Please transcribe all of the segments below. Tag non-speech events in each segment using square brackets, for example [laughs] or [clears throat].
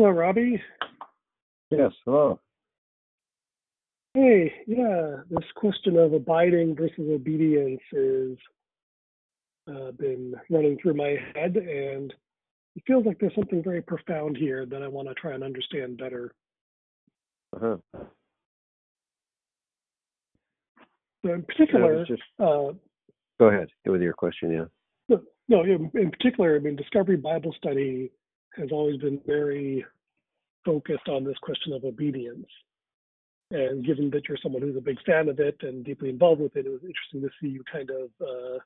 Hello, Robbie. Yes, hello. Hey, yeah, this question of abiding versus obedience has uh, been running through my head, and it feels like there's something very profound here that I want to try and understand better. Uh-huh. So in particular, just, uh, go ahead go with your question, yeah. no, no, in, in particular, I mean, Discovery Bible Study has always been very focused on this question of obedience. And given that you're someone who's a big fan of it and deeply involved with it, it was interesting to see you kind of uh,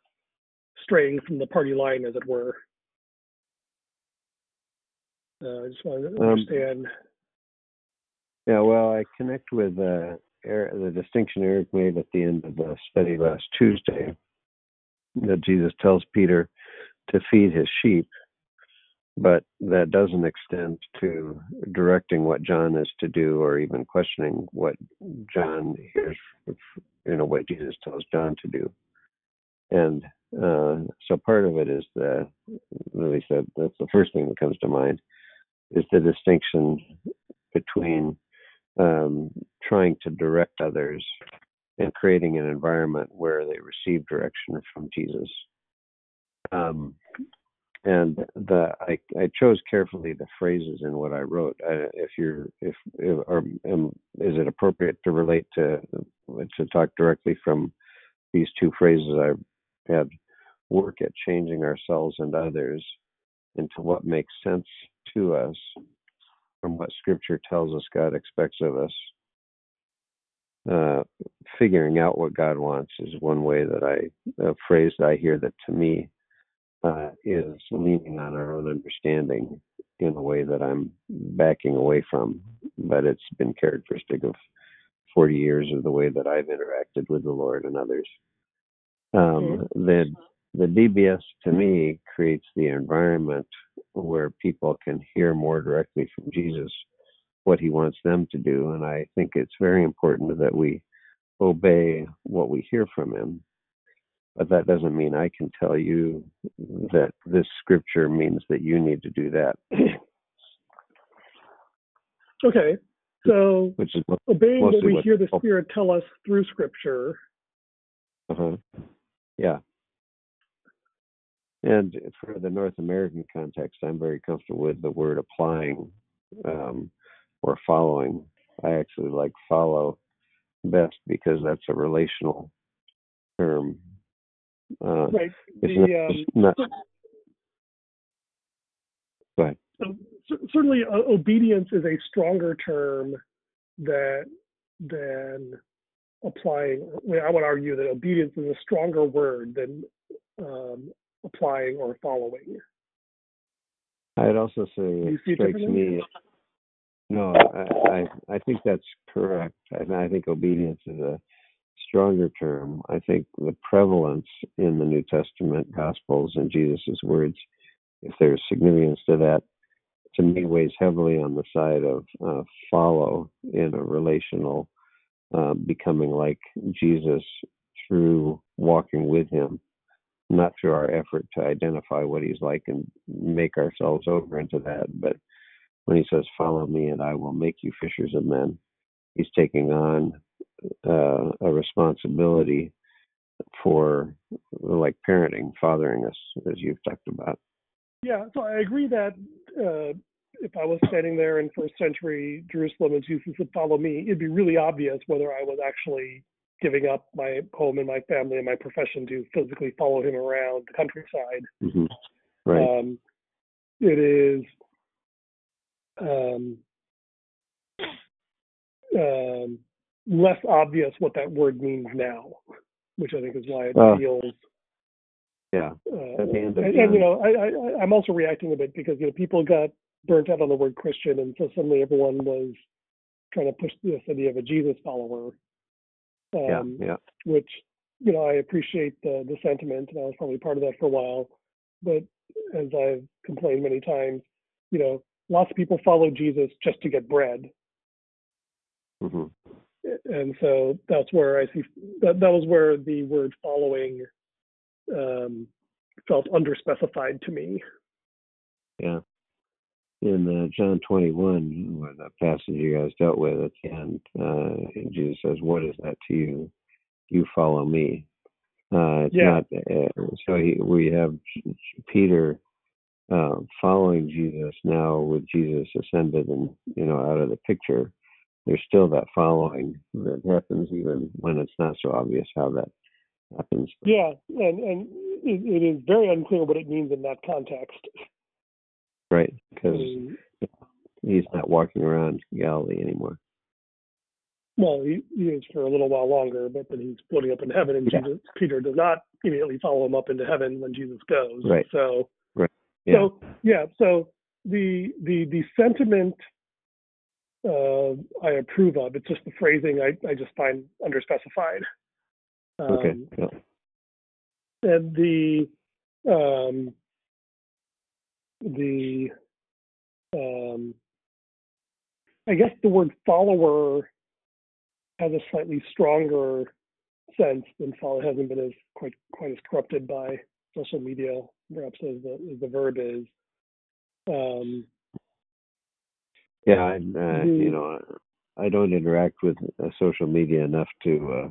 straying from the party line, as it were. Uh, I just wanted to Um, understand. Yeah, well, I connect with uh, Eric, the distinction Eric made at the end of the study last Tuesday that Jesus tells Peter to feed his sheep, but that doesn't extend to directing what John is to do or even questioning what John hears, you know, what Jesus tells John to do. And uh, so part of it is the, at least that, that's the first thing that comes to mind, is the distinction between um, trying to direct others and creating an environment where they receive direction from Jesus. Um, and the I, I chose carefully the phrases in what I wrote. I, if you're if, if or um, is it appropriate to relate to to talk directly from these two phrases I had work at changing ourselves and others into what makes sense to us from what Scripture tells us God expects of us. Uh, figuring out what God wants is one way that I a phrase that I hear that to me uh, is leaning on our own understanding in a way that I'm backing away from, but it's been characteristic of 40 years of the way that I've interacted with the Lord and others. Um, the the DBS to me creates the environment where people can hear more directly from Jesus what he wants them to do. And I think it's very important that we obey what we hear from him. But that doesn't mean I can tell you that this scripture means that you need to do that, [clears throat] Okay, so which is obeying what we hear the Spirit tell us through Scripture. uh-huh. yeah. And for the North American context, I'm very comfortable with the word applying um, or following. I actually like follow best because that's a relational term. Uh, Right. it's The, not, um, it's not, go ahead. So certainly, uh, obedience is a stronger term that than applying. I, would argue that obedience is a stronger word than um, applying or following. I'd also say it strikes me. No, I, I I think that's correct. I, I think obedience is a stronger term. I think the prevalence in the New Testament Gospels and Jesus' words, if there's significance to that, to me weighs heavily on the side of uh, follow in a relational, uh, becoming like Jesus through walking with Him, not through our effort to identify what He's like and make ourselves over into that, but when he says, Follow me and I will make you fishers of men, he's taking on uh, a responsibility for like parenting, fathering us, as you've talked about. Yeah, so I agree that uh, if I was standing there in first century Jerusalem and Jesus would follow me, it'd be really obvious whether I was actually giving up my home and my family and my profession to physically follow him around the countryside. hmm Right. Um, it is um, um, less obvious what that word means now, which I think is why it Oh. feels. yeah. Uh, At the end of and, and, you know, I, I, I'm also reacting a bit because you know people got burnt out on the word Christian, and so suddenly everyone was trying to push this idea of a Jesus follower. Yeah. Um, Yeah. which you know I appreciate the the sentiment, and I was probably part of that for a while. But as I've complained many times, you know, lots of people follow Jesus just to get bread, hmm and so that's where I see that that was where the word following um, felt underspecified to me. Yeah. in uh, John 21, where the passage you guys dealt with at the end, uh, Jesus says, "What is that to you? You follow me." Uh, it's Yeah. not. Uh, so he, we have Peter uh, following Jesus now with Jesus ascended and you know out of the picture. There's still that following that happens even when it's not so obvious how that happens. Yeah, and and it, it is very unclear what it means in that context. Right? Because mean, um, he's not walking around Galilee anymore. well, he, he is for a little while longer, but then he's floating up in heaven, and Yeah. Jesus, Peter does not immediately follow him up into heaven when Jesus goes. Right. So, Yeah. so yeah, so the the the sentiment uh, I approve of. It's just the phrasing I, I just find underspecified. Um, okay. Yeah. and the um, the um, I guess the word follower has a slightly stronger sense than follow hasn't been as quite quite as corrupted by social media perhaps as the as the verb is. Um, Yeah, I, uh, The- you know, I don't interact with uh, social media enough to uh,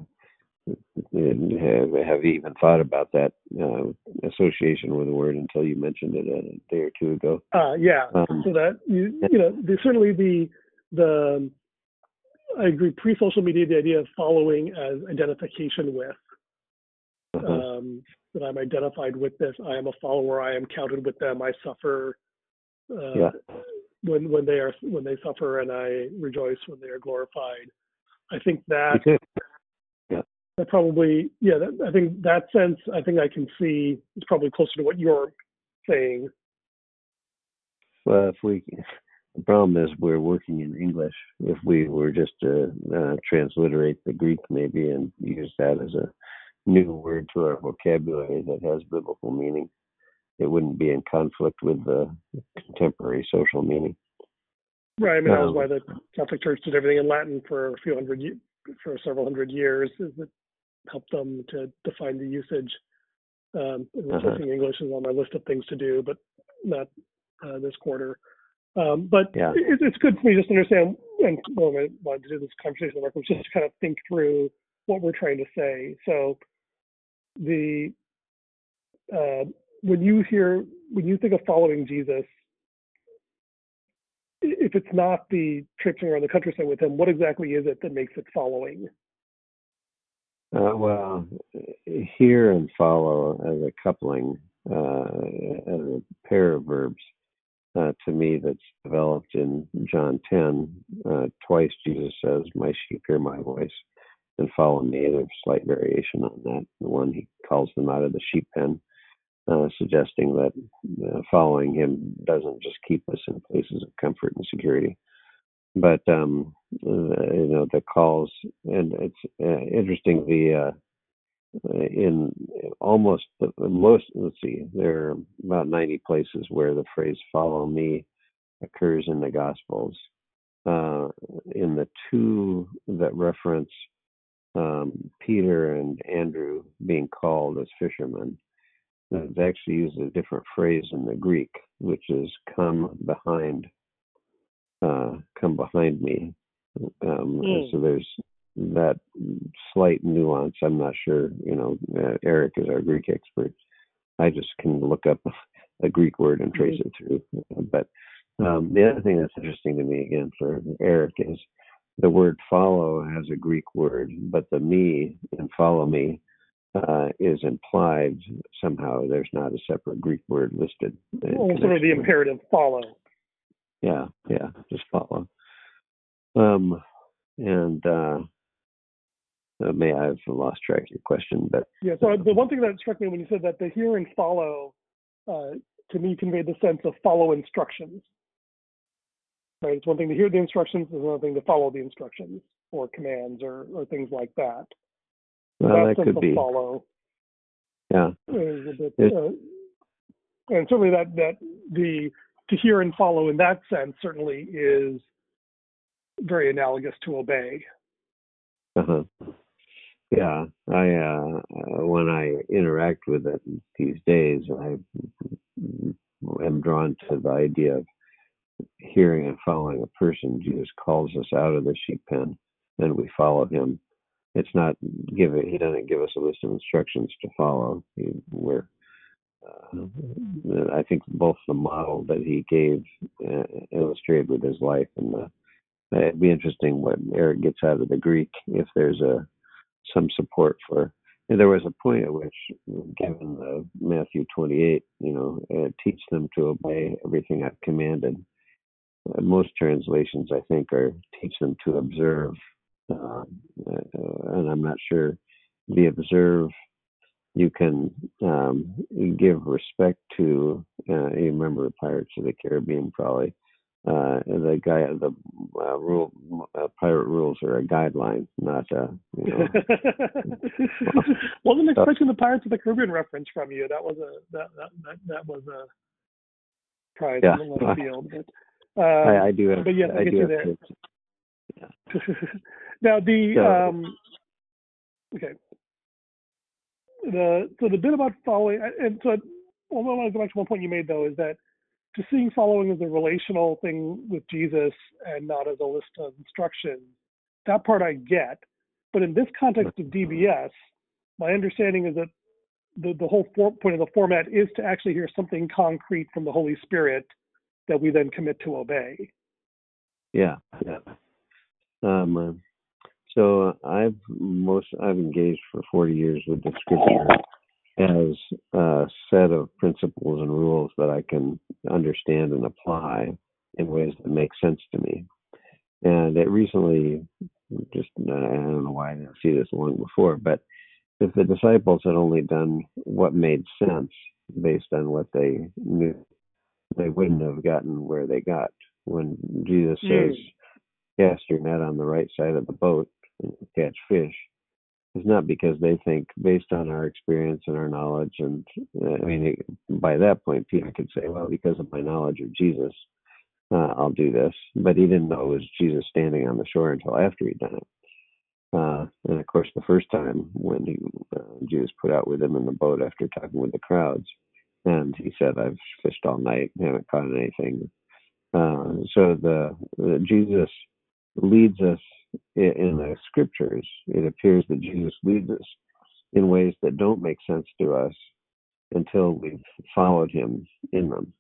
have, have even thought about that uh, association with the word until you mentioned it a day or two ago. uh, yeah, Um, so that you you know certainly the the I agree pre-social media the idea of following as identification with uh-huh. um, that I'm identified with this. I am a follower. I am counted with them. I suffer uh, Yeah. When when they are when they suffer, and I rejoice when they are glorified. I think that too. that probably yeah. That, I think that sense. I think I can see is probably closer to what you're saying. Well, if we, the problem is we're working in English. If we were just to uh, transliterate the Greek maybe and use that as a new word to our vocabulary that has biblical meaning, it wouldn't be in conflict with the contemporary social meaning. Right. I mean, that was Um, why the Catholic Church did everything in Latin for a few hundred for several hundred years. Is it helped them to define the usage. Um, and Uh-huh. replacing English is on my list of things to do, but not uh, this quarter. Um, but Yeah. it, it's good for me just to understand, and well, I wanted to do this conversation, Mark, was just to kind of think through what we're trying to say. So the uh, when you hear when you think of following Jesus, if it's not the traipsing around the countryside with him, what exactly is it that makes it following? Uh, well, hear and follow as a coupling, uh, as a pair of verbs, uh, to me, that's developed in John 10. Uh, twice Jesus says, My sheep hear my voice and follow me. There's slight variation on that. The one he calls them out of the sheep pen, uh, suggesting that uh, following him doesn't just keep us in places of comfort and security. But um uh, you know the calls and it's uh, interesting the uh in almost the most let's see there are about 90 places where the phrase follow me occurs in the gospels. In the two that reference um peter and andrew being called as fishermen it's actually used a different phrase in the greek which is come behind uh, come behind me. Um, Mm. So there's that slight nuance. I'm not sure. You know, uh, Eric is our Greek expert. I just can look up a Greek word and trace it through. But um, the other thing that's interesting to me, again, for Eric, is the word follow has a Greek word, but the me and follow me uh, is implied somehow. There's not a separate Greek word listed. Well, sort of the imperative follow. yeah, yeah, just follow. Um, and uh, uh, may I've lost track of your question, but Yeah. So the one thing that struck me when you said that the hear and follow, uh, to me, conveyed the sense of follow instructions. Right. It's one thing to hear the instructions. It's another thing to follow the instructions or commands or, or things like that. Well, that could be. follow Yeah, is a bit, It- uh, and certainly that that the to hear and follow in that sense certainly is very analogous to obey. uh-huh. yeah. I uh, uh, when I interact with it these days, I am drawn to the idea of hearing and following a person. Jesus calls us out of the sheep pen, and we follow him. It's not give it, he doesn't give us a list of instructions to follow. He, we're uh, I think both the model that he gave uh, illustrated with his life and the, it'd be interesting what Eric gets out of the Greek if there's a some support for. there was a point at which, given the Matthew 28, you know, uh, teach them to obey everything I've commanded. Uh, most translations, I think, are teach them to observe, uh, uh and I'm not sure the observe you can um, give respect to. Uh, you remember Pirates of the Caribbean, probably. Uh, the guy, the uh, rule, uh, pirate rules are a guideline, not a. You know, [laughs] Wasn't expecting the Pirates of the Caribbean reference from you. That was a that that that, that was a prize yeah. in the left field. But um, I, I, do have. But yes, I, I you there. Yeah. [laughs] now the yeah. um, okay the so the bit about following and so well, I want to go back to one point you made though is that to seeing following as a relational thing with Jesus and not as a list of instructions, that part I get. But in this context of DBS, my understanding is that the, the whole for, point of the format is to actually hear something concrete from the Holy Spirit that we then commit to obey. Yeah, yeah. Um, so I've most I've engaged for 40 years with the scripture as a set of principles and rules that I can understand and apply in ways that make sense to me. And it recently, just I don't know why I didn't see this long before, but if the disciples had only done what made sense based on what they knew, they wouldn't have gotten where they got. When Jesus mm. says, "Cast your net on the right side of the boat," and catch fish is not because they think based on our experience and our knowledge and uh, i mean by that point peter could say well because of my knowledge of jesus uh, i'll do this. But he didn't know it was jesus standing on the shore until after he'd done it. Uh, and of course the first time when he, uh, jesus put out with him in the boat after talking with the crowds and he said i've fished all night haven't caught anything. Uh, so the, the jesus leads us in the scriptures, it appears that Jesus leads us in ways that don't make sense to us until we've followed him in them,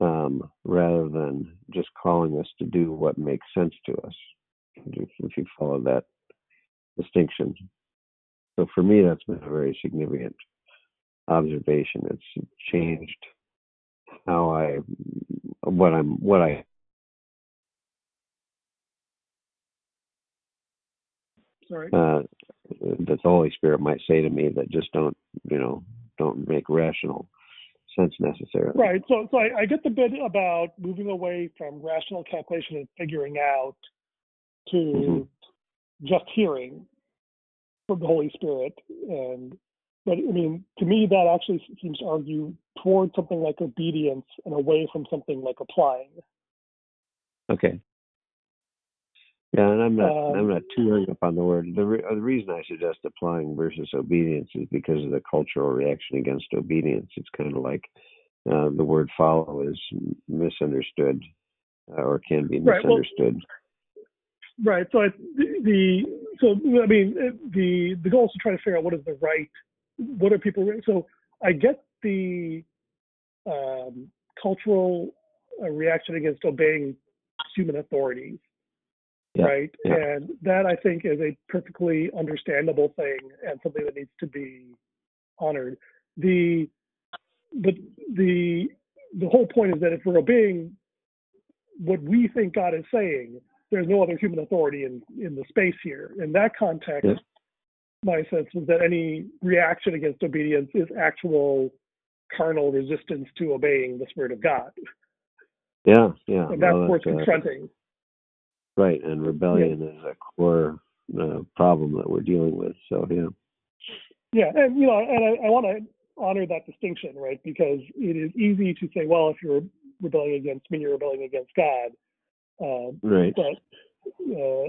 um, rather than just calling us to do what makes sense to us, if, you follow that distinction. So for me, that's been a very significant observation. It's changed how I, what I'm, what I Sorry. Uh, that the Holy Spirit might say to me that just don't, you know, don't make rational sense necessarily. Right. So, so I, I get the bit about moving away from rational calculation and figuring out to mm-hmm. just hearing from the Holy Spirit. And, but I mean, to me, that actually seems to argue towards something like obedience and away from something like applying. Okay. Yeah, and I'm not um, I'm not too hung up on the word. The, re- the reason I suggest applying versus obedience is because of the cultural reaction against obedience. It's kind of like uh, the word follow is misunderstood uh, or can be misunderstood. Right. Well, right. So I, the, the so I mean the the goal is to try to figure out what is the right what are people so I get the um, cultural uh, reaction against obeying human authorities yeah, right? Yeah. And that I think is a perfectly understandable thing and something that needs to be honored. The but the the whole point is that if we're obeying what we think God is saying, there's no other human authority in in the space here. In that context, yeah. my sense is that any reaction against obedience is actual carnal resistance to obeying the Spirit of God. Yeah, yeah. And that's well, worth uh, confronting. Right, and rebellion yeah. is a core uh, problem that we're dealing with. So yeah. Yeah, and you know, and I, I want to honor that distinction, right? Because it is easy to say, well, if you're rebelling against me, you're rebelling against God. Uh, right. But uh,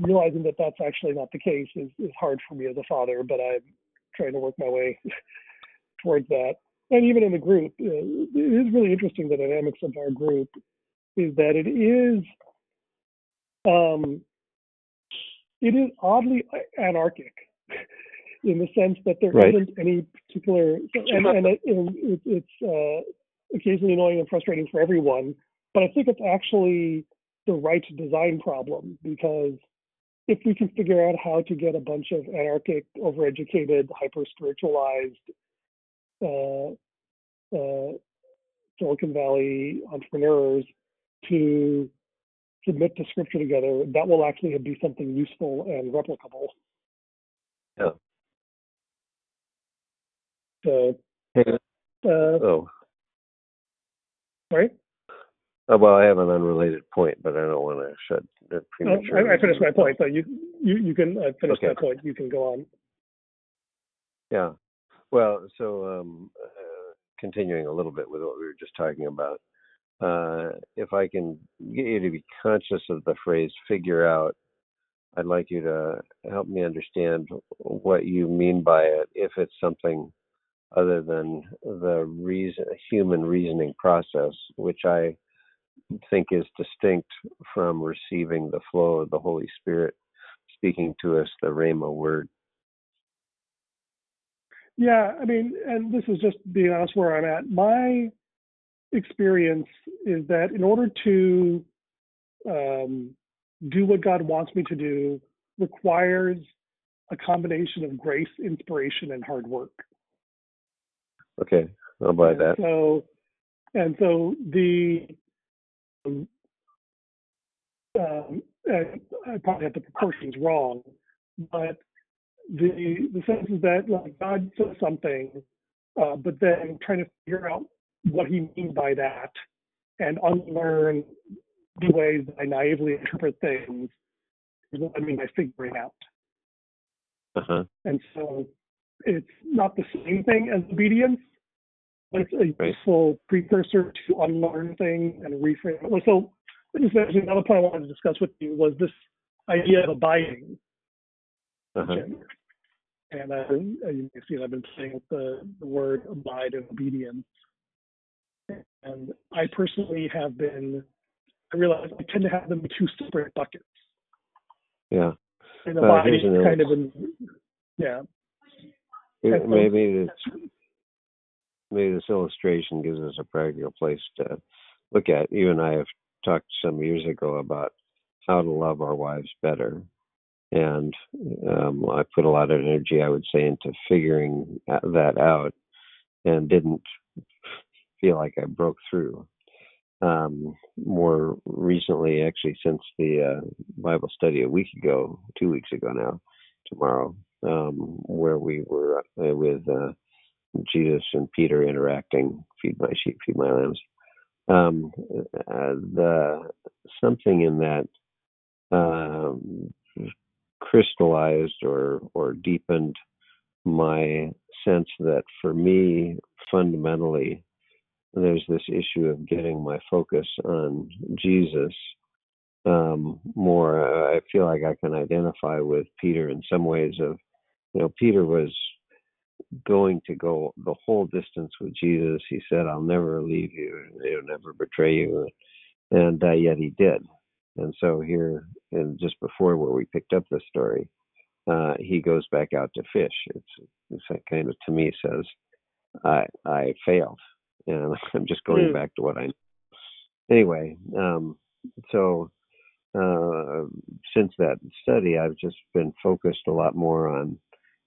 realizing that that's actually not the case is, is hard for me as a father, but I'm trying to work my way [laughs] towards that. and even in the group, uh, it is really interesting the dynamics of our group is that it is um, it is oddly anarchic in the sense that there Right. not any particular and, and it, it, it's uh, occasionally annoying and frustrating for everyone. But I think it's actually the right design problem because if we can figure out how to get a bunch of anarchic, overeducated, hyper spiritualized uh, uh, Silicon Valley entrepreneurs to submit to scripture together, that will actually be something useful and replicable. Yeah. So, Hey, uh, oh, sorry, uh, well, I have an unrelated point, but I don't want to shut No, prematurely. I, I finished my point. So you you you can uh, finish Okay. that point. You can go on. Yeah. Well, so um, uh, continuing a little bit with what we were just talking about, uh, if I can get you to be conscious of the phrase "figure out," I'd like you to help me understand what you mean by it. If it's something other than the reason, human reasoning process, which I think is distinct from receiving the flow of the Holy Spirit speaking to us, the Rhema word. Yeah, I mean, and this is just being honest where I'm at. My experience is that in order to um, do what God wants me to do requires a combination of grace, inspiration, and hard work. Okay, I'll buy And that. So, and so the, um, um, I probably have the proportions wrong, but the the sense is that like God says something, uh, but then trying to figure out what He means by that, and unlearn the ways that I naively interpret things is what I mean by figuring out. Uh-huh. And so it's not the same thing as obedience, but it's a Right. useful precursor to unlearn things and reframe. Well, So is another point I wanted to discuss with you was this idea of abiding. Uh-huh. And uh, you can see I've been playing with the, the word abide and obedience. And I personally have been, I realize I tend to have them in two separate buckets. Yeah. And Uh, abiding here's an is kind of in, yeah. Here- Maybe this maybe this illustration gives us a practical place to look at. You and I have talked some years ago about how to love our wives better. And um, I put a lot of energy, I would say, into figuring that out and didn't feel like I broke through. Um, more recently, actually, since the uh, Bible study a week ago, two weeks ago now, tomorrow, um, where we were uh, with uh, Jesus and Peter interacting, feed my sheep, feed my lambs. Um, uh, the something in that um, crystallized or or deepened my sense that for me, fundamentally, there's this issue of getting my focus on Jesus um, more. I feel like I can identify with Peter in some ways. Of you know, Peter was going to go the whole distance with Jesus. He said, "I'll never leave you, I'll never betray you," and uh, yet he did. And so here, and just before where we picked up the story, uh, he goes back out to fish. It's, it's kind of to me says, "I I failed," and [laughs] I'm just going Hmm. back to what I. Anyway, um, so uh, since that study, I've just been focused a lot more on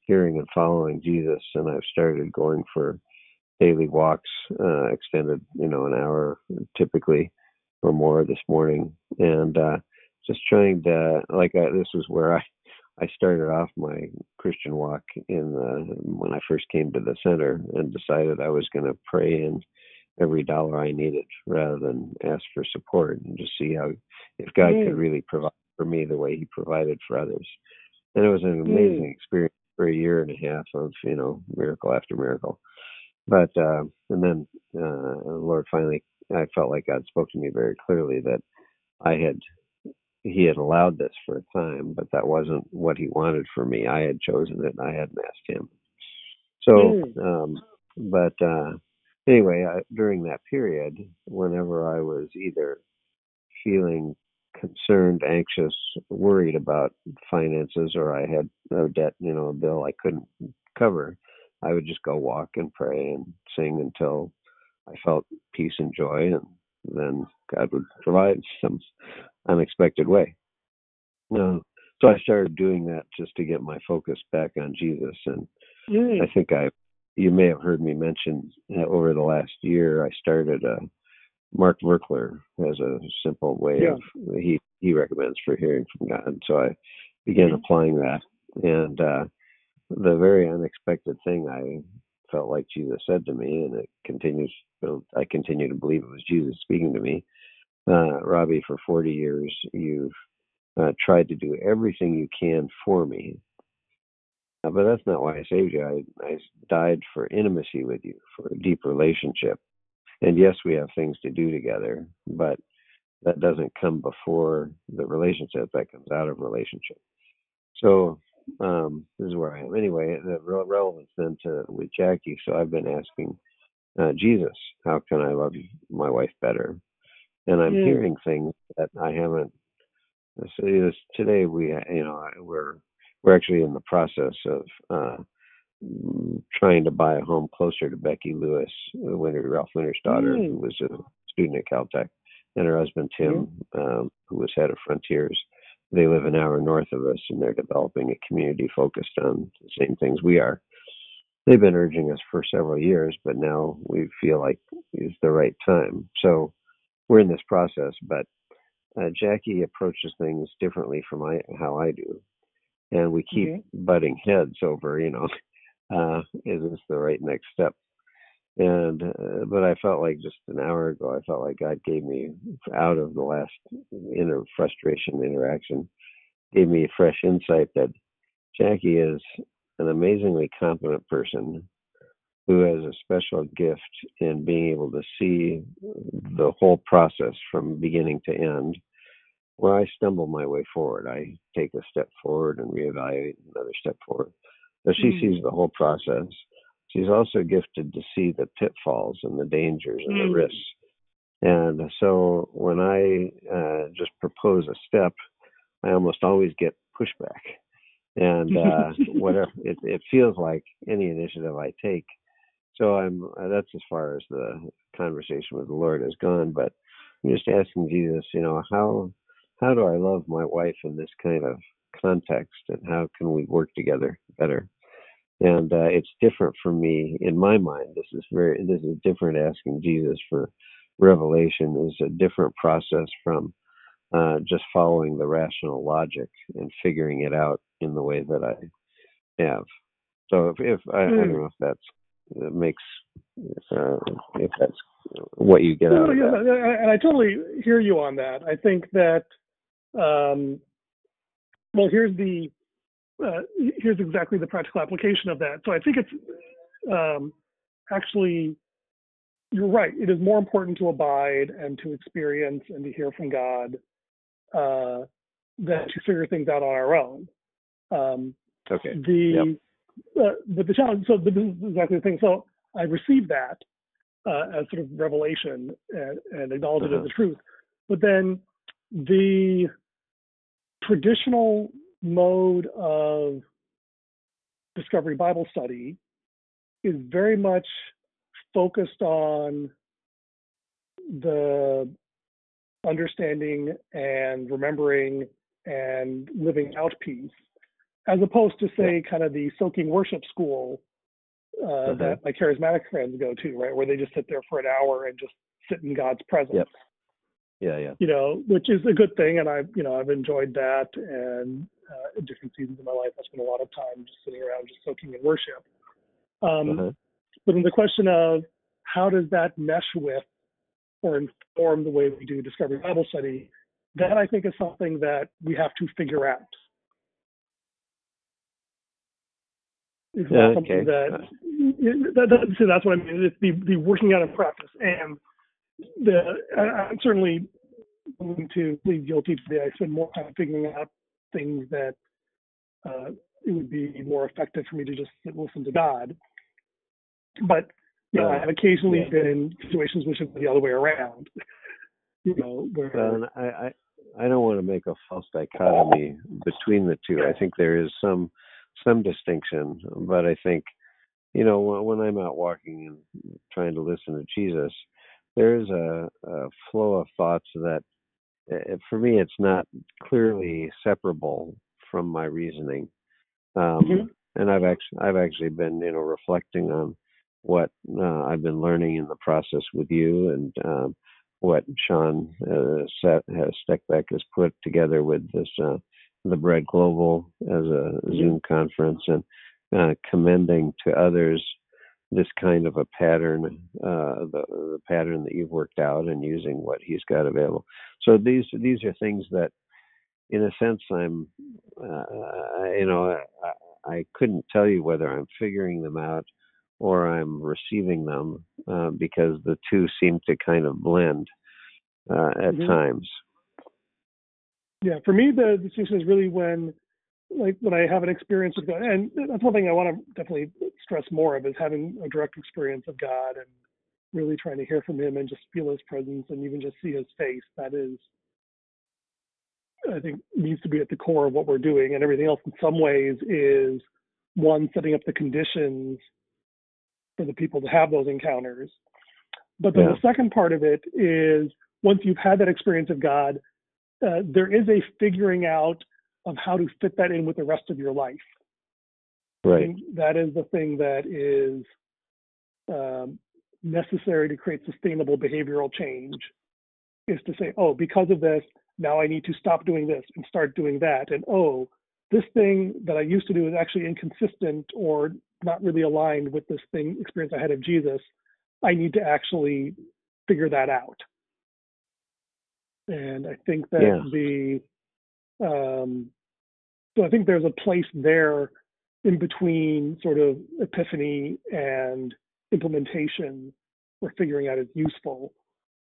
hearing and following Jesus, and I've started going for daily walks, uh, extended, you know, an hour typically or more this morning, and uh, just trying to like I, this was where I I started off my Christian walk in the, when I first came to the center and decided I was going to pray in every dollar I needed rather than ask for support and just see how if God could Mm. really provide for me the way He provided for others. And it was an amazing experience for a year and a half of you know miracle after miracle. But uh, and then uh, Lord finally, I felt like God spoke to me very clearly that I had He had allowed this for a time, but that wasn't what He wanted for me. I had chosen it. and I hadn't asked Him. So, Mm. um, but uh, anyway, I, during that period, whenever I was either feeling concerned, anxious, worried about finances, or I had a debt, you know, a bill I couldn't cover, I would just go walk and pray and sing until I felt peace and joy, and then God would provide some unexpected way. Uh, so I started doing that just to get my focus back on Jesus, and Mm. I think I, you may have heard me mention uh, over the last year, I started a Mark Virkler has a simple way Yeah. of he he recommends for hearing from God. So I began Mhm. applying that, and uh, the very unexpected thing I felt like Jesus said to me, and it continues. I continue to believe it was Jesus speaking to me. Uh, Robbie, for 40 years, you've uh, tried to do everything you can for me, uh, but that's not why I saved you. I, I died for intimacy with you, for a deep relationship. And yes, we have things to do together, but that doesn't come before the relationship. That comes out of relationship. So um, this is where I am. Anyway, the re- relevance then to with Jackie. So I've been asking uh, Jesus, how can I love my wife better? And I'm hearing things that I haven't. So today we, you know, we're we're actually in the process of uh, trying to buy a home closer to Becky Lewis, Winter Ralph Winter's daughter, Mm. who was a student at Caltech, and her husband Tim, um, who was head of Frontiers. They live an hour north of us, and they're developing a community focused on the same things we are. They've been urging us for several years, but now we feel like it's the right time. So we're in this process, but uh, Jackie approaches things differently from I, how I do, and we keep Mhm. butting heads over, you know, [laughs] uh, is this the right next step? And uh, but I felt like just an hour ago, I felt like God gave me out of the last inner frustration interaction, gave me a fresh insight that Jackie is an amazingly competent person who has a special gift in being able to see the whole process from beginning to end. Where I stumble my way forward, I take a step forward and reevaluate another step forward. So she Mm. sees the whole process. She's also gifted to see the pitfalls and the dangers and Mm. the risks. And so when I uh, just propose a step, I almost always get pushback. And uh, [laughs] whatever it, it feels like any initiative I take. So I'm uh, that's as far as the conversation with the Lord has gone. But I'm just asking Jesus, you know, how how do I love my wife in this kind of context, and how can we work together better? And uh, it's different for me in my mind. This is very this is different. Asking Jesus for revelation is a different process from uh, just following the rational logic and figuring it out in the way that I have. So if, if I, I don't Mm. know if that's that makes uh, if that's what you get No, out of yeah, that. and I totally hear you on that. I think that, um, well, here's the, uh, here's exactly the practical application of that. So I think it's um, actually, you're right. It is more important to abide and to experience and to hear from God uh, than to figure things out on our own. Um, Okay. the uh, but the challenge so this is exactly the thing so i received that uh, as sort of revelation and, and acknowledge it as Uh-huh. the truth but then the traditional mode of discovery bible study is very much focused on the understanding and remembering and living out peace as opposed to say kind of the soaking worship school uh, Uh-huh. that my charismatic friends go to, right, where they just sit there for an hour and just sit in God's presence. Yep. Yeah, yeah. You know, which is a good thing, and I've you know I've enjoyed that, and uh, in different seasons of my life, I spent a lot of time just sitting around, just soaking in worship. Um, Uh-huh. But in the question of how does that mesh with or inform the way we do discovery Bible study, that I think is something that we have to figure out. Yeah, not something that, that, that so that's what I mean. It's the, the working out in practice. And the I, I'm certainly willing to plead guilty to the I spend more time figuring out things that uh, it would be more effective for me to just sit listen to God. But You know, I've occasionally Yeah. been in situations which have been the other way around. You know, where Well, and I, I I don't want to make a false dichotomy between the two. I think there is some some distinction, but I think you know when, I'm out walking and trying to listen to Jesus, there is a, a flow of thoughts that uh, for me it's not clearly separable from my reasoning. Um, Mhm. And I've actually I've actually been you know reflecting on what uh, I've been learning in the process with you and um, what Sean uh, set, has Steckbeck has put together with this uh, the Bread Global as a Zoom conference and uh, commending to others this kind of a pattern, uh, the, the pattern that you've worked out and using what he's got available. So these these are things that, in a sense, I'm, uh, you know, I, I couldn't tell you whether I'm figuring them out or I'm receiving them uh, because the two seem to kind of blend uh, at Mhm. times. Yeah, for me, the distinction is really when, like, when I have an experience with God, and that's one thing I want to definitely stress more of is having a direct experience of God and really trying to hear from Him and just feel His presence and even just see His face. That is, I think, needs to be at the core of what we're doing, and everything else, in some ways, is one setting up the conditions for the people to have those encounters. But then Yeah. the second part of it is once you've had that experience of God, uh, there is a figuring out of how to fit that in with the rest of your life. Right. that is the thing that is um, necessary to create sustainable behavioral change. Is to say, oh, because of this, now I need to stop doing this and start doing that. And oh, this thing that I used to do is actually inconsistent or not really aligned with this thing experience I had of Jesus. I need to actually figure that out. And I think that Yeah. the um, so I think there's a place there in between sort of epiphany and implementation where figuring out is useful.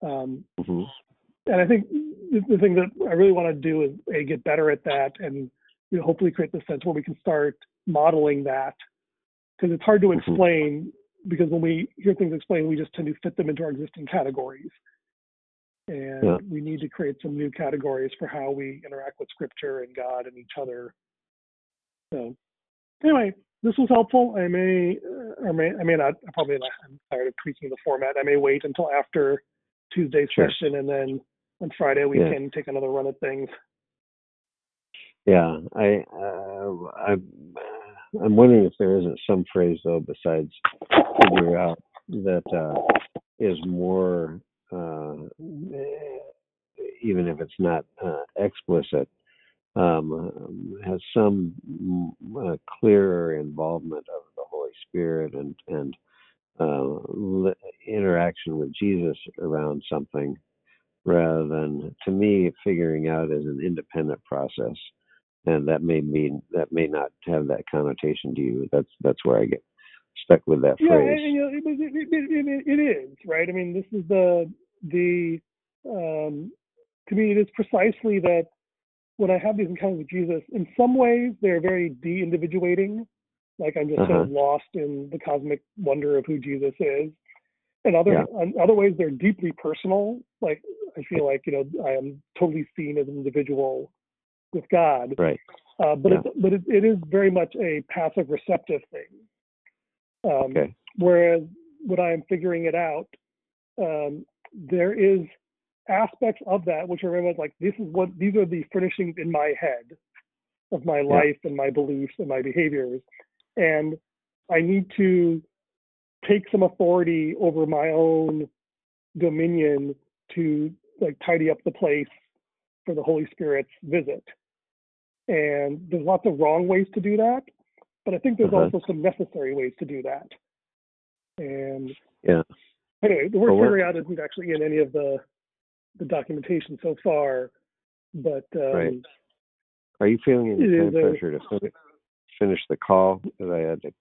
Um, hmm and I think the, the thing that I really want to do is a get better at that, and you know, hopefully create the sense where we can start modeling that because it's hard to Mhm. explain because when we hear things explained, we just tend to fit them into our existing categories, and Yeah. we need to create some new categories for how we interact with Scripture and God and each other. So, anyway, this was helpful. I may, uh, or may, I may not. I probably not. I'm tired of tweaking the format. I may wait until after Tuesday's Sure. session, and then on Friday we Yeah. can take another run at things. Yeah, I, uh, I'm, I'm wondering if there isn't some phrase though besides figure out that uh, is more, even if it's not uh, explicit, um, has some mm, uh, clearer involvement of the Holy Spirit and and uh, interaction with Jesus around something, rather than to me figuring out as an independent process and that may mean that may not have that connotation to you. That's that's where I get stuck with that Yeah, phrase. and, you know, it, it, it, it, it is right. I mean, this is the the um, to me it is precisely that when I have these encounters with Jesus, in some ways they're very de-individuating, like I'm just sort of lost in the cosmic wonder of who Jesus is. And other Yeah. in other ways they're deeply personal. Like I feel like you know I am totally seen as an individual with God. Right. Uh, but Yeah. it's, but it, it is very much a passive receptive thing. Um, Okay. Whereas when I am figuring it out, um, there is aspects of that which are very much like this is what these are the furnishings in my head of my life and my beliefs and my behaviors, and I need to take some authority over my own dominion to like tidy up the place for the Holy Spirit's visit. And there's lots of wrong ways to do that, but I think there's Uh-huh. also some necessary ways to do that. And Yeah. Anyway, the word Well, carryout isn't actually in any of the the documentation so far, but um, Right. Are you feeling any time a- pressure to finish, finish the call? Because I had a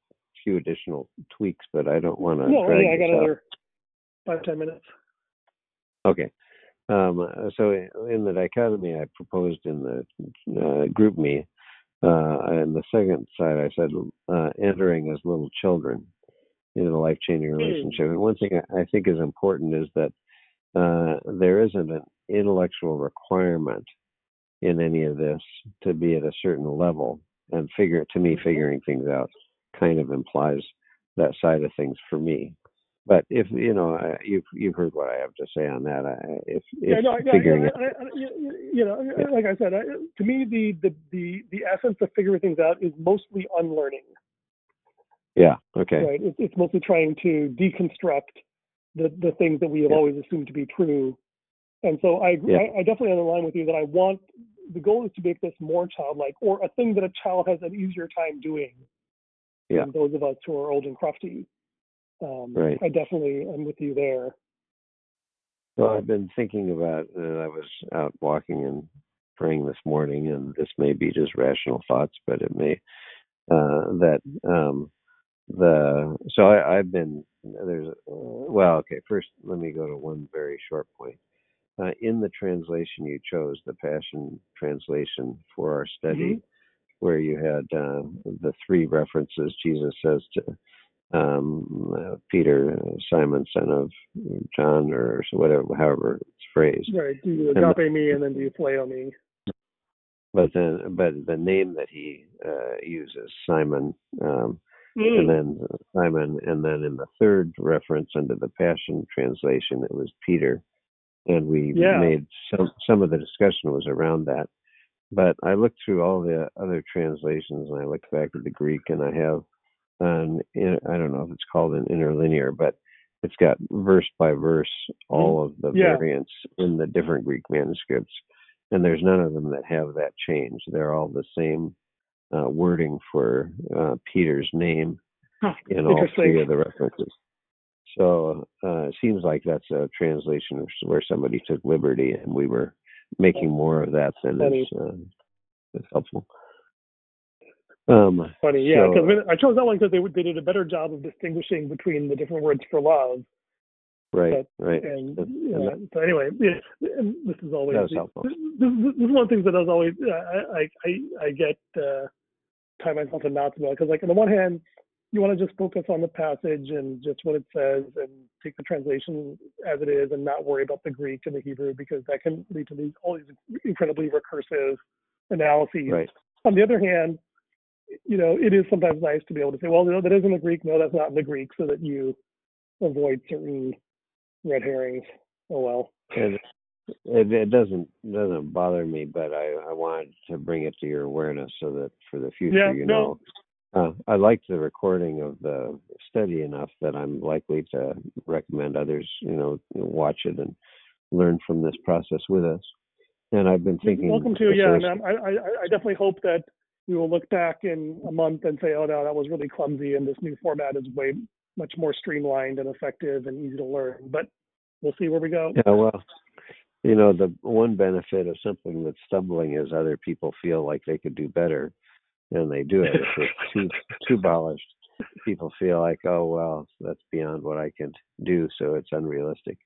few additional tweaks, but I don't want to. no, yeah, I got out. another five ten minutes. Okay. Um, uh, so in the dichotomy I proposed in the uh, GroupMe, uh, and the second side I said uh, entering as little children. In a life changing relationship. And one thing I, think is important is that uh, there isn't an intellectual requirement in any of this to be at a certain level. And figure to me, Mm-hmm. figuring things out kind of implies that side of things for me. But if you know, I- you've you've heard what I have to say on that. I, if Yeah, no, figuring yeah, it, I, I, you- know, Yeah. like I said, I, to me, the, the the the essence of figuring things out is mostly unlearning. Yeah, okay, right? It's, it's mostly trying to deconstruct the, the things that we have Yeah. always assumed to be true. And so I, Yeah. I, I definitely underline with you that I want the goal is to make this more childlike or a thing that a child has an easier time doing Yeah. than those of us who are old and crufty. Um, Right. I definitely am with you there. Well, I've been thinking about. that. I was out walking and praying this morning, and this may be just rational thoughts, but it may uh, that um, the. So I, I've been there's. Uh, well, okay. First, let me go to one very short point. Uh, in the translation you chose, the Passion translation for our study, where you had uh, the three references Jesus says to um, uh, Peter, Simon, son of John, or whatever, however it's phrased. Right. Do you And- agape me and then do you play phileo me? But then, but the name that he uh, uses, Simon, um, Mm. and then Simon, and then in the third reference under the Passion translation, it was Peter, and we Yeah. made some some of the discussion was around that. But I looked through all the other translations, and I looked back at the Greek, and I have an I don't know if it's called an interlinear, but it's got verse by verse all of the Yeah. variants in the different Greek manuscripts, and there's none of them that have that change. They're all the same uh, wording for uh, Peter's name Huh, in all three of the references. So uh, it seems like that's a translation where somebody took liberty, and we were making more of that than is, uh, is helpful. Um, Funny, yeah, so- because I chose that one because they, they did a better job of distinguishing between the different words for love. Right, right. And, And- and so anyway, yeah, and this is always That was helpful. This, this, this is one of the things that I was always I I I, I get uh, tie myself in knots about because like on the one hand you want to just focus on the passage and just what it says and take the translation as it is and not worry about the Greek and the Hebrew because that can lead to these all these incredibly recursive analyses. right. On the other hand, you know, it is sometimes nice to be able to say, well, no, that is in the Greek. No, that's not in the Greek, so that you avoid certain red herrings. Oh well. And it, it doesn't doesn't bother me, but I, I wanted to bring it to your awareness so that for the future, Yeah, you no. know. Uh, I liked the recording of the study enough that I'm likely to recommend others, you know, watch it and learn from this process with us. And I've been thinking. Welcome to yeah. And I, I I definitely hope that we will look back in a month and say, oh no, that was really clumsy, and this new format is way much more streamlined and effective and easy to learn. But we'll see where we go. Yeah, well, you know, the one benefit of something that's stumbling is other people feel like they could do better, and they do it. If it's too [laughs] too polished, people feel like, oh well, that's beyond what I can do, so it's unrealistic.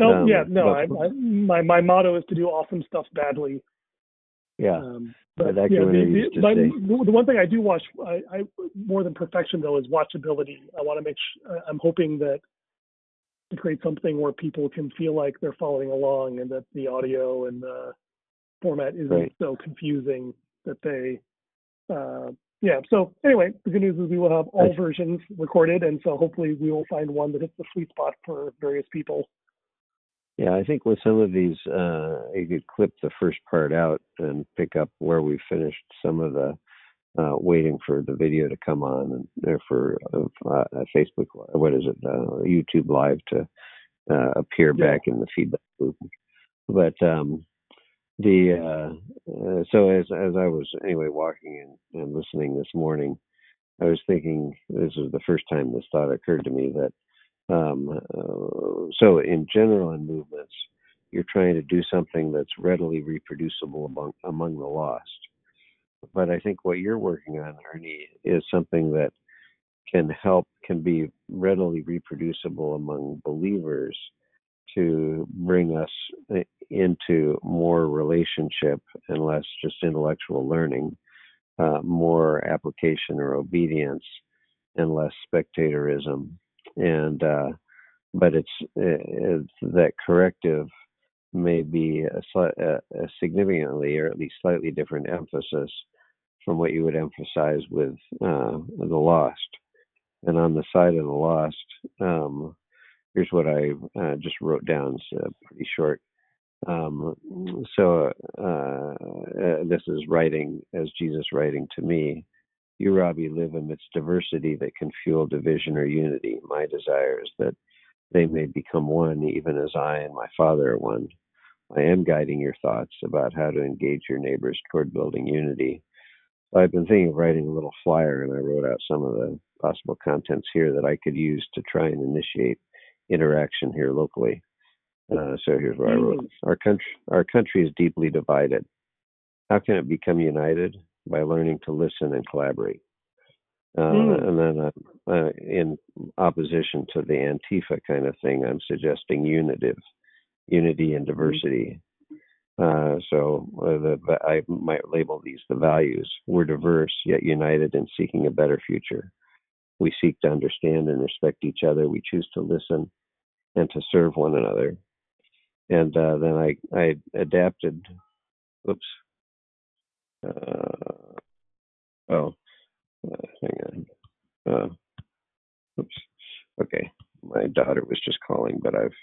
No, Um, yeah, no. but- I, I, my my motto is to do awesome stuff badly. Yeah, Um, but yeah, the, the, my, the, one thing I do watch, I, I more than perfection though, is watchability. I want to make. Sh- I'm hoping that to create something where people can feel like they're following along, and that the audio and the format isn't Right. so confusing that they. Uh, yeah. So anyway, the good news is we will have all versions recorded, and so hopefully we will find one that hits the sweet spot for various people. Yeah. I think with some of these, uh, you could clip the first part out and pick up where we finished some of the uh, waiting for the video to come on and or for uh, uh, Facebook. What is it? Uh, YouTube Live to uh, appear Yeah. back in the feedback loop. But um, the uh, uh, so as as I was anyway walking and, and listening this morning, I was thinking this is the first time this thought occurred to me that um, uh, so in general in movements, you're trying to do something that's readily reproducible among among the lost. But I think what you're working on, Ernie, is something that can help, can be readily reproducible among believers to bring us uh, into more relationship and less just intellectual learning, uh, more application or obedience, and less spectatorism. And uh, but it's, it's that corrective may be a, a, significantly or at least slightly different emphasis from what you would emphasize with uh, the lost. And on the side of the lost, um, here's what I uh, just wrote down. It's pretty short. Um, so uh, uh, this is writing as Jesus writing to me. You, Robbie, live amidst diversity that can fuel division or unity. My desire is that they may become one, even as I and my Father are one. I am guiding your thoughts about how to engage your neighbors toward building unity. I've been thinking of writing a little flyer, and I wrote out some of the possible contents here that I could use to try and initiate interaction here locally. Uh, so here's what I wrote: Mm. Our country, our country is deeply divided. How can it become united? By learning to listen and collaborate. Uh, Mm. And then, uh, uh, in opposition to the Antifa kind of thing, I'm suggesting unitive, unity and diversity. Uh, so uh, the, I might label these the values. We're diverse yet united in seeking a better future. We seek to understand and respect each other. We choose to listen and to serve one another. And uh, then I, I adapted. Oops. Uh, oh, uh, hang on. Uh, oops. Okay, my daughter was just calling, but I've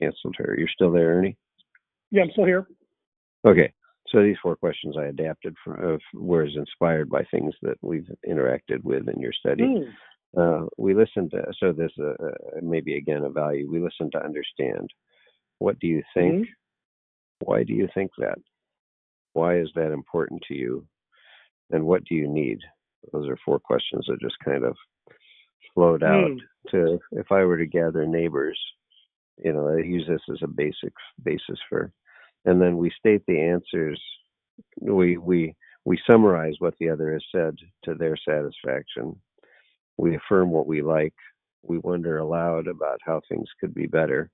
canceled her. You're still there, Ernie? Yeah, I'm still here. Okay, so these four questions I adapted from uh, was inspired by things that we've interacted with in your study. Mm. Uh, we listened to so this uh, maybe again a value. We listen to understand. What do you think? Mhm. Why do you think that? Why is that important to you? And what do you need? Those are four questions that just kind of flowed out Mm. to if I were to gather neighbors, you know, I use this as a basic basis for and then we state the answers we we we summarize what the other has said to their satisfaction. We affirm what we like. We wonder aloud about how things could be better.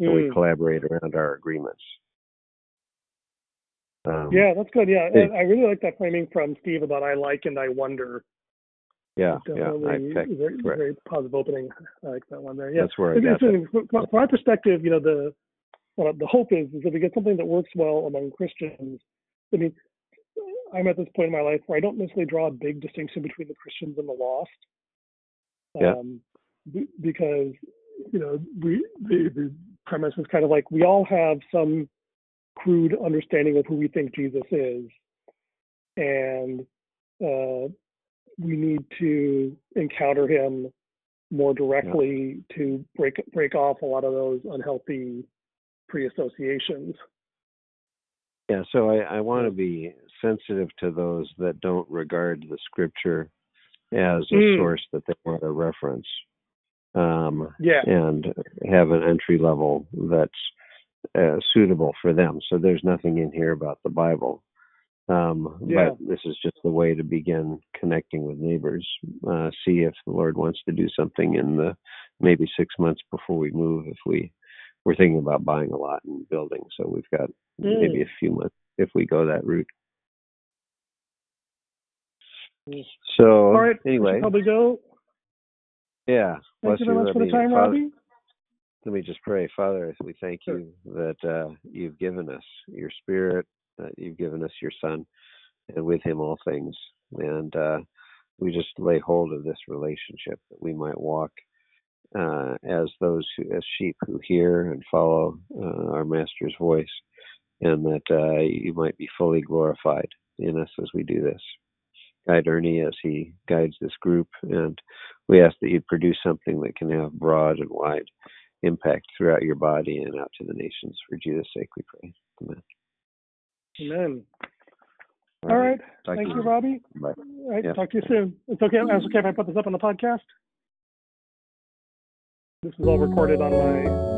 And we Mm. collaborate around our agreements. Um, Yeah, that's good. Yeah, and I really like that framing from Steve about I like and I wonder. yeah, yeah. I picked, very, very positive opening. I like that one there. Yeah. That's where I It's got From my perspective, you know, the what the hope is is if we get something that works well among Christians. I mean, I'm at this point in my life where I don't necessarily draw a big distinction between the Christians and the lost. Yeah. Um, be- because you know, we the, the premise is kind of like we all have some crude understanding of who we think Jesus is, and uh, we need to encounter him more directly to break break off a lot of those unhealthy pre-associations. Yeah, so I, I want to be sensitive to those that don't regard the scripture as a Mm. source that they want to reference, um, Yeah. and have an entry level that's uh, suitable for them. So there's nothing in here about the Bible, um, Yeah. but this is just the way to begin connecting with neighbors. Uh, see if the Lord wants to do something in the maybe six months before we move. If we we're thinking about buying a lot and building, so we've got maybe a few months if we go that route. Mm. So All right. anyway, probably go. yeah. Thank you very much for the time, Robbie. Let me just pray, Father. We thank you that uh, you've given us your Spirit, that you've given us your Son, and with Him all things. And uh, we just lay hold of this relationship that we might walk uh, as those who, as sheep who hear and follow uh, our Master's voice, and that uh, you might be fully glorified in us as we do this. Guide Ernie as he guides this group, and we ask that you produce something that can have broad and wide impact throughout your body and out to the nations. For Jesus' sake, we pray. Amen. Amen. All right. Thank you, you. Robbie. Bye. All right. Yep. Talk to you soon. It's okay. It's okay if I put this up on the podcast. This is all recorded on my